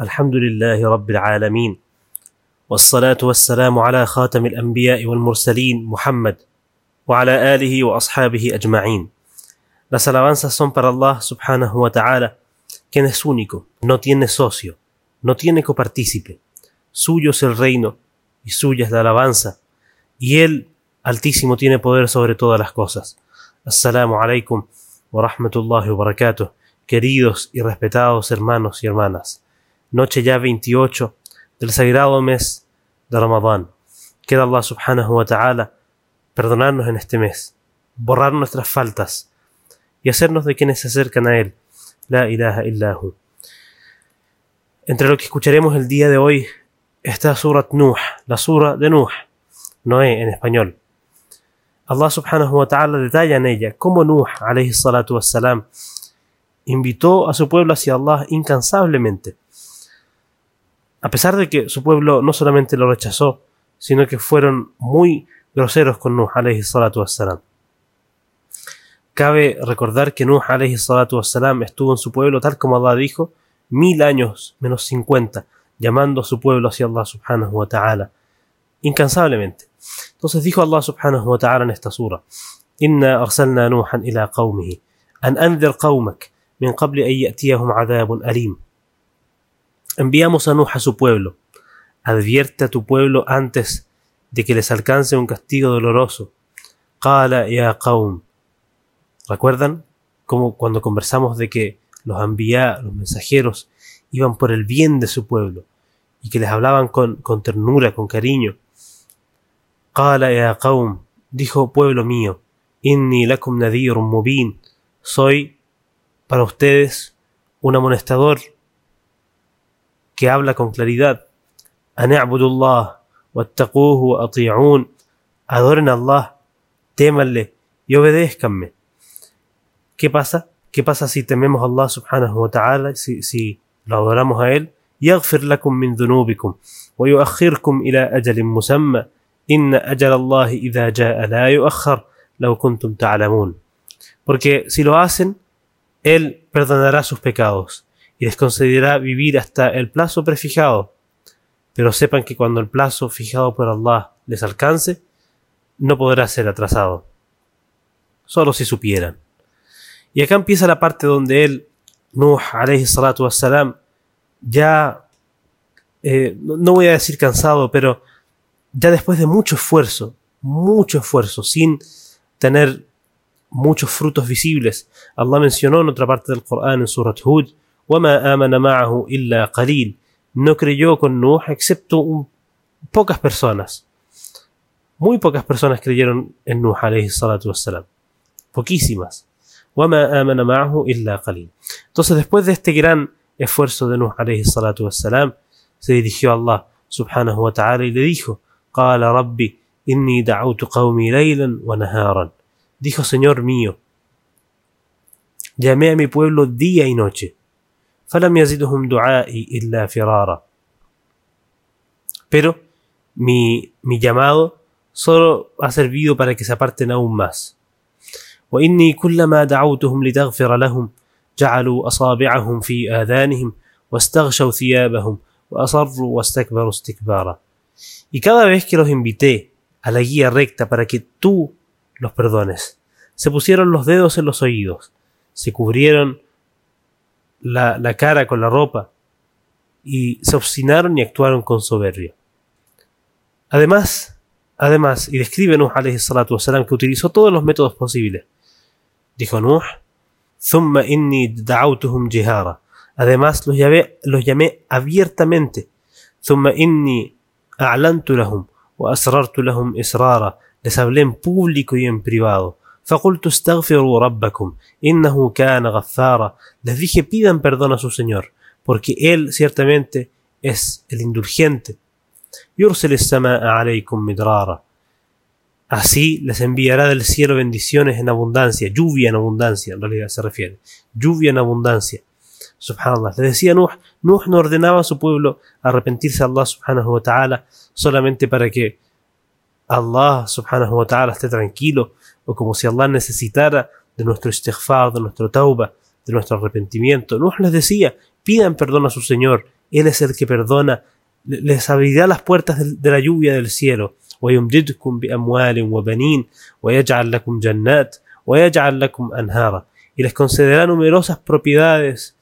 الحمد لله رب العالمين والصلاة والسلام على خاتم الأنبياء والمرسلين محمد وعلى آله وأصحابه أجمعين Las alabanzas son para Allah subhanahu wa ta'ala, quien es único, no tiene socio, no tiene copartícipe. Suyo es el reino y suya es la alabanza, y Él, Altísimo, tiene poder sobre todas las cosas. Assalamu alaikum wa rahmatullahi wa barakatuh, queridos y respetados hermanos y hermanas. Noche ya 28 del sagrado mes de Ramadán. Queda Allah subhanahu wa ta'ala perdonarnos en este mes, borrar nuestras faltas, y hacernos de quienes se acercan a Él. La ilaha illahu. Entre lo que escucharemos el día de hoy está Surat Nuh, la Sura de Nuh, Noé en español. Allah subhanahu wa ta'ala detalla en ella cómo Nuh alayhi salatu wassalam invitó a su pueblo hacia Allah incansablemente. A pesar de que su pueblo no solamente lo rechazó, sino que fueron muy groseros con Nuh alayhi salatu wassalam. Cabe recordar que Nuh alayhi salatu wassalam estuvo en su pueblo tal como Allah dijo, mil años menos cincuenta, llamando a su pueblo hacia Allah subhanahu wa ta'ala, incansablemente. Entonces dijo Allah subhanahu wa ta'ala en esta sura, Inna arsalna Nuhan ila qawmihi, an anzir qawmak, min qabli an ya'tiyahum adabun alim. Enviamos a Nuh a su pueblo, advierte a tu pueblo antes de que les alcance un castigo doloroso. Qala ya qawm, ¿Recuerdan como cuando conversamos de que los envía, los mensajeros, iban por el bien de su pueblo y que les hablaban con, con ternura, con cariño? Qala ya qaum, dijo pueblo mío, inni lakum nadirun mubin, soy para ustedes un amonestador que habla con claridad. An'abudullah wattaquhu wa ati'un, adoren a Allah, témanle y obedézcanme. ¿Qué pasa? ¿Qué pasa si tememos a Allah subhanahu wa ta'ala, si, si lo adoramos a Él? يغفر لكم من ذنوبكم ويؤخركم إلى أجل مسمى إن أجل الله إذا جاء لا يؤخر لو كنتم تعلمون Porque si lo hacen, Él perdonará sus pecados y les concederá vivir hasta el plazo prefijado. Pero sepan que cuando el plazo fijado por Allah les alcance, no podrá ser atrasado. Solo si supieran. Y acá empieza la parte donde él, Nuh alayhi salatu wassalam, ya, eh, no voy a decir cansado, pero ya después de mucho esfuerzo, mucho esfuerzo, sin tener muchos frutos visibles, Allah mencionó en otra parte del Corán, en Surat Hud, وَمَا آمَنَ مَعَهُ إِلَّا قَلِيل No creyó con Nuh excepto un, pocas personas. Muy pocas personas creyeron en Nuh alayhi salatu wassalam. Poquísimas. وما آمن معه إلا قليل. Entonces, después de este gran esfuerzo de Nuh alayhi salatu wassalam, se dirigió a Allah subhanahu wa ta'ala y le dijo, قال ربي إني دعوت قومي ليلا ونهارا. Dijo, Señor mío, llamé a mi pueblo día y noche. فلم يزدهم دعائي إلا فرارا. Pero mi, mi llamado solo ha servido para que se aparten aún más. وإني كلما دعوتهم لتغفر لهم جعلوا أصابعهم في آذانهم واستغشوا ثيابهم وأصروا واستكبروا استكبارا. Y cada vez que los invité a la guía recta para que tú los perdones, se pusieron los dedos en los oídos, se cubrieron la, la cara con la ropa, y se obstinaron y actuaron con soberbia. Además, además, y describe Nuh alayhi salatu wasalam que utilizó todos los métodos posibles. Dijo Nuh, Thumma inni da'autuhum jihara. Además, los llamé, los llamé abiertamente. Thumma inni a'lantu lahum wa asrartu lahum israra. Les hablé en público y en privado. Facultu rabbakum, innahu. Les dije pidan perdón a su Señor, porque Él ciertamente es el indulgente. Yursil samaa alaykum midrara. Así les enviará del cielo bendiciones en abundancia, lluvia en abundancia, en realidad se refiere, lluvia en abundancia. Subhanallah. Le decía Nuh, Nuh no ordenaba a su pueblo arrepentirse a Allah wa ta'ala solamente para que Allah subhanahu wa ta'ala esté tranquilo, o como si Allah necesitara de nuestro istighfar, de nuestro tauba, de nuestro arrepentimiento. Nuh les decía, pidan perdón a su Señor, Él es el que perdona, les abrirá las puertas de la lluvia del cielo. y les concederá numerosas propiedades,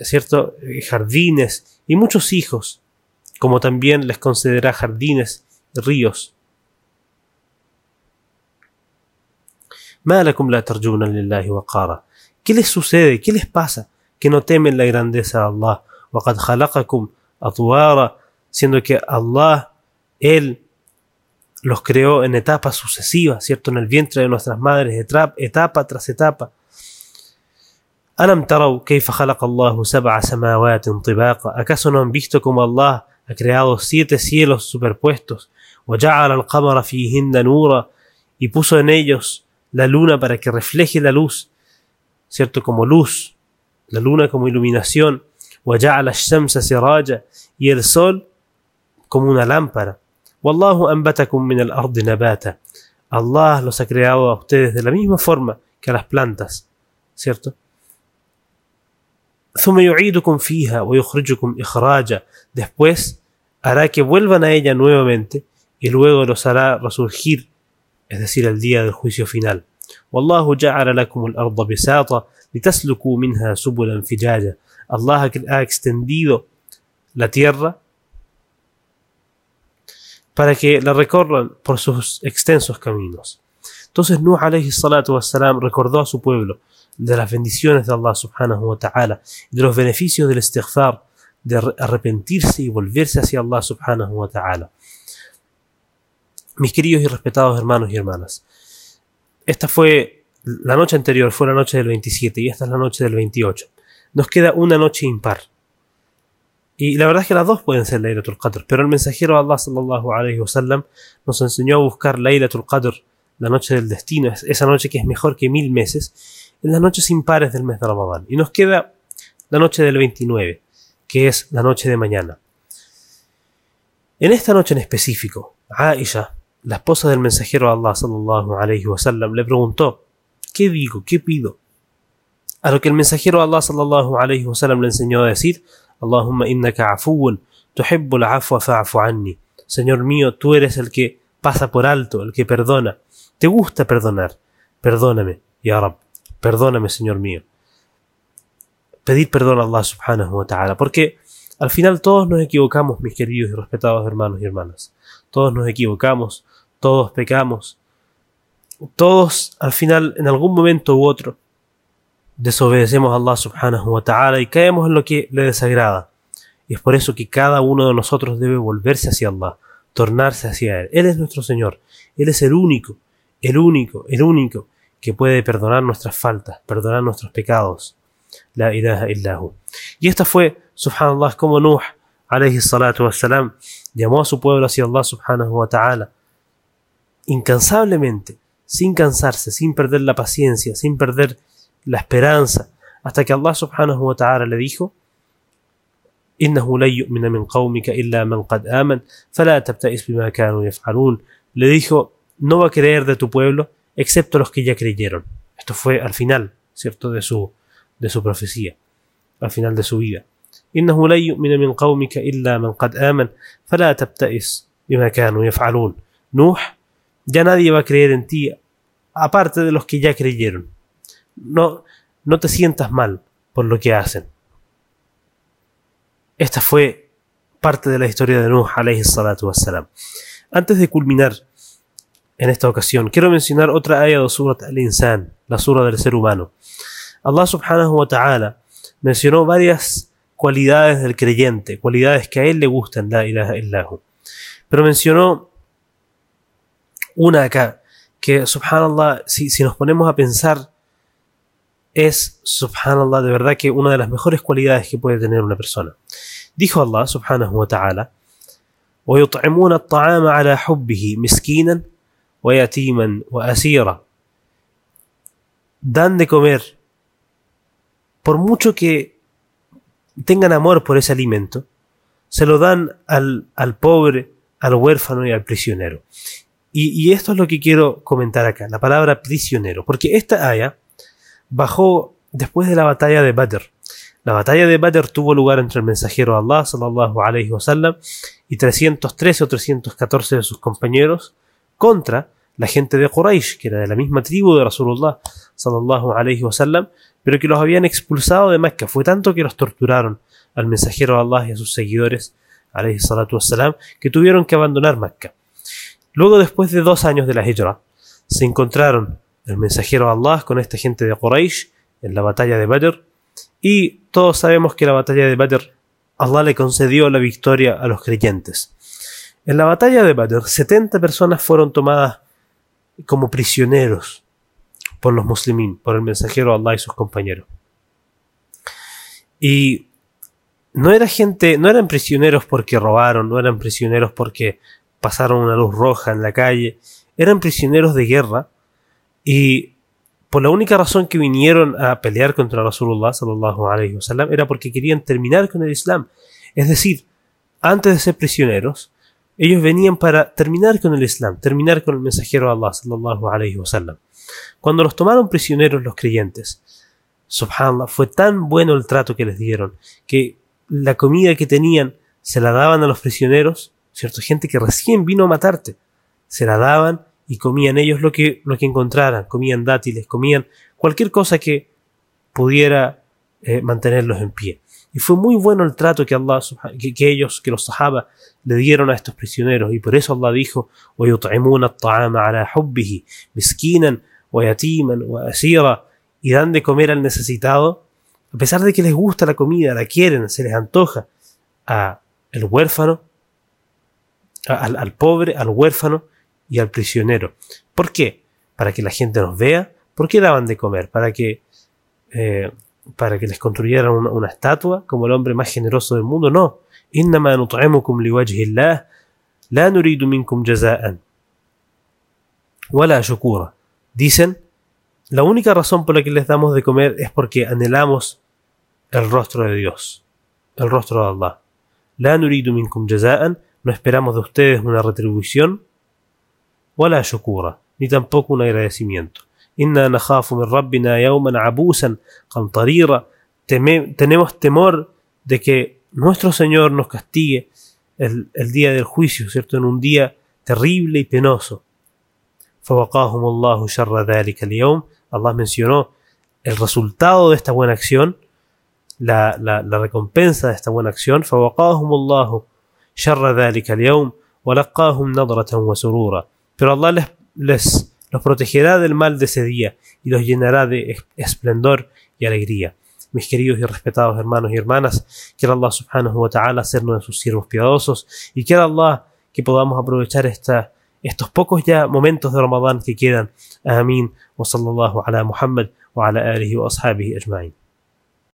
cierto, jardines y muchos hijos, como también les concederá jardines, ríos. ¿Qué les sucede? ¿Qué les pasa? Que no temen la grandeza de Allah. siendo que Allah, Él los creó en etapas sucesivas, ¿cierto? En el vientre de nuestras madres, etapa tras etapa. ¿Acaso no han visto como Allah ha creado siete cielos superpuestos? y puso en ellos la luna para que refleje la luz, ¿cierto? Como luz, la luna como iluminación, y el sol como una lámpara. Allah los ha creado a ustedes de la misma forma que a las plantas, ¿cierto? Después hará que vuelvan a ella nuevamente y luego los hará resurgir, es decir, el día del juicio final. Allah ha extendido la tierra para que la recorran por sus extensos caminos. Entonces Nuh alayhi salatu wassalam recordó a su pueblo de las bendiciones de Allah subhanahu wa ta'ala, de los beneficios del istighfar, de arrepentirse y volverse hacia Allah subhanahu wa ta'ala. Mis queridos y respetados hermanos y hermanas, esta fue la noche anterior, fue la noche del 27 y esta es la noche del 28. Nos queda una noche impar. Y la verdad es que las dos pueden ser Laylatul Qadr, pero el mensajero de Allah sallallahu alayhi wasallam nos enseñó a buscar Laylatul Qadr, la noche del destino, esa noche que es mejor que mil meses, en las noches impares del mes de Ramadán. Y nos queda la noche del 29, que es la noche de mañana. En esta noche en específico, Aisha, la esposa del mensajero Allah sallallahu alayhi wasallam, le preguntó, ¿qué digo? ¿Qué pido? A lo que el mensajero Allah sallallahu alayhi wasallam le enseñó a decir, Allahumma innaka afuun, tuhibbul afwa fa'fu anni. Señor mío, tú eres el que pasa por alto, el que perdona. Te gusta perdonar. Perdóname, Ya Rab. Perdóname, Señor mío. Pedir perdón a Allah subhanahu wa ta'ala. Porque al final todos nos equivocamos, mis queridos y respetados hermanos y hermanas. Todos nos equivocamos, todos pecamos. Todos al final, en algún momento u otro, desobedecemos a Allah subhanahu wa ta'ala y caemos en lo que le desagrada. Y es por eso que cada uno de nosotros debe volverse hacia Allah, tornarse hacia Él. Él es nuestro Señor. Él es el único, el único, el único que puede perdonar nuestras faltas, perdonar nuestros pecados. La ilaha illahu. Y esta fue, subhanallah, como Nuh, alayhi salatu wassalam, llamó a su pueblo hacia Allah subhanahu wa ta'ala, incansablemente, sin cansarse, sin perder la paciencia, sin perder la esperanza, hasta que Allah subhanahu wa ta'ala le dijo, le dijo no va a creer de tu pueblo excepto los que ya creyeron. Esto fue al final cierto de su de su profecía al final de su vida. Nuh ya nadie va a creer en ti aparte de los que ya creyeron no, no te sientas mal por lo que hacen. Esta fue parte de la historia de Nuh alayhi salatu wassalam. Antes de culminar en esta ocasión, quiero mencionar otra ayah de Surat al-Insan, la sura del ser humano. Allah subhanahu wa ta'ala mencionó varias cualidades del creyente, cualidades que a él le gustan, la ilaha illahu. Pero mencionó una acá, que subhanallah, si, si nos ponemos a pensar es, subhanallah, de verdad que una de las mejores cualidades que puede tener una persona. Dijo Allah, subhanahu wa ta'ala, ويطعمون الطعام على حبه مسكينا ويتيما وأسيرا dan de comer por mucho que tengan amor por ese alimento se lo dan al, al pobre al huérfano y al prisionero y, y, esto es lo que quiero comentar acá la palabra prisionero porque esta haya bajó después de la batalla de Badr. La batalla de Badr tuvo lugar entre el mensajero de Allah sallallahu alayhi wasallam y 313 o 314 de sus compañeros contra la gente de Quraysh, que era de la misma tribu de Rasulullah sallallahu alayhi wasallam, pero que los habían expulsado de Mecca. Fue tanto que los torturaron al mensajero de Allah y a sus seguidores alayhi salatu wassalam, que tuvieron que abandonar Mecca. Luego, después de dos años de la Hijra, se encontraron el mensajero Allah con esta gente de Quraysh en la batalla de Badr, y todos sabemos que la batalla de Badr, Allah le concedió la victoria a los creyentes. En la batalla de Badr, 70 personas fueron tomadas como prisioneros por los musulmanes, por el mensajero Allah y sus compañeros. Y no era gente, no eran prisioneros porque robaron, no eran prisioneros porque pasaron una luz roja en la calle, eran prisioneros de guerra y por la única razón que vinieron a pelear contra Rasulullah sallallahu alaihi wasallam era porque querían terminar con el Islam. Es decir, antes de ser prisioneros, ellos venían para terminar con el Islam, terminar con el mensajero de Allah sallallahu alaihi wasallam. Cuando los tomaron prisioneros los creyentes, subhanallah, fue tan bueno el trato que les dieron que la comida que tenían se la daban a los prisioneros, cierto, gente que recién vino a matarte, se la daban y comían ellos lo que, lo que encontraran, comían dátiles, comían cualquier cosa que pudiera eh, mantenerlos en pie. Y fue muy bueno el trato que Allah, que, que ellos, que los sahaba le dieron a estos prisioneros. Y por eso Allah dijo, y dan de comer al necesitado. A pesar de que les gusta la comida, la quieren, se les antoja, a el huérfano, al, al pobre, al huérfano y al prisionero. ¿Por qué? Para que la gente nos vea. ¿Por qué daban de comer? Para que eh, para que les construyeran una, estatua como el hombre más generoso del mundo. No. Dicen, la única razón por la que les damos de comer es porque anhelamos el rostro de Dios, el rostro de Allah. La nuridu minkum jaza'an, no esperamos de ustedes una retribución, wala shukura, ni tampoco un agradecimiento. Inna nakhafu min rabbina yawman abusan qamtarira, tenemos temor de que nuestro Señor nos castigue el, el, día del juicio, ¿cierto? En un día terrible y penoso. فوقاهم الله شر ذلك اليوم Allah mencionó el resultado de esta buena acción la, la, la recompensa de esta buena acción فوقاهم الله شر ذلك اليوم ولقاهم نظرة وسرورا pero Allah les, les los protegerá del mal de ese día y los llenará de esplendor y alegría. Mis queridos y respetados hermanos y hermanas, quiera Allah subhanahu wa ta'ala hacernos de sus siervos piadosos y quiera Allah que podamos aprovechar esta, estos pocos ya momentos de Ramadán que quedan. Amén. Wa sallallahu ala Muhammad wa ala alihi wa ashabihi ajma'in.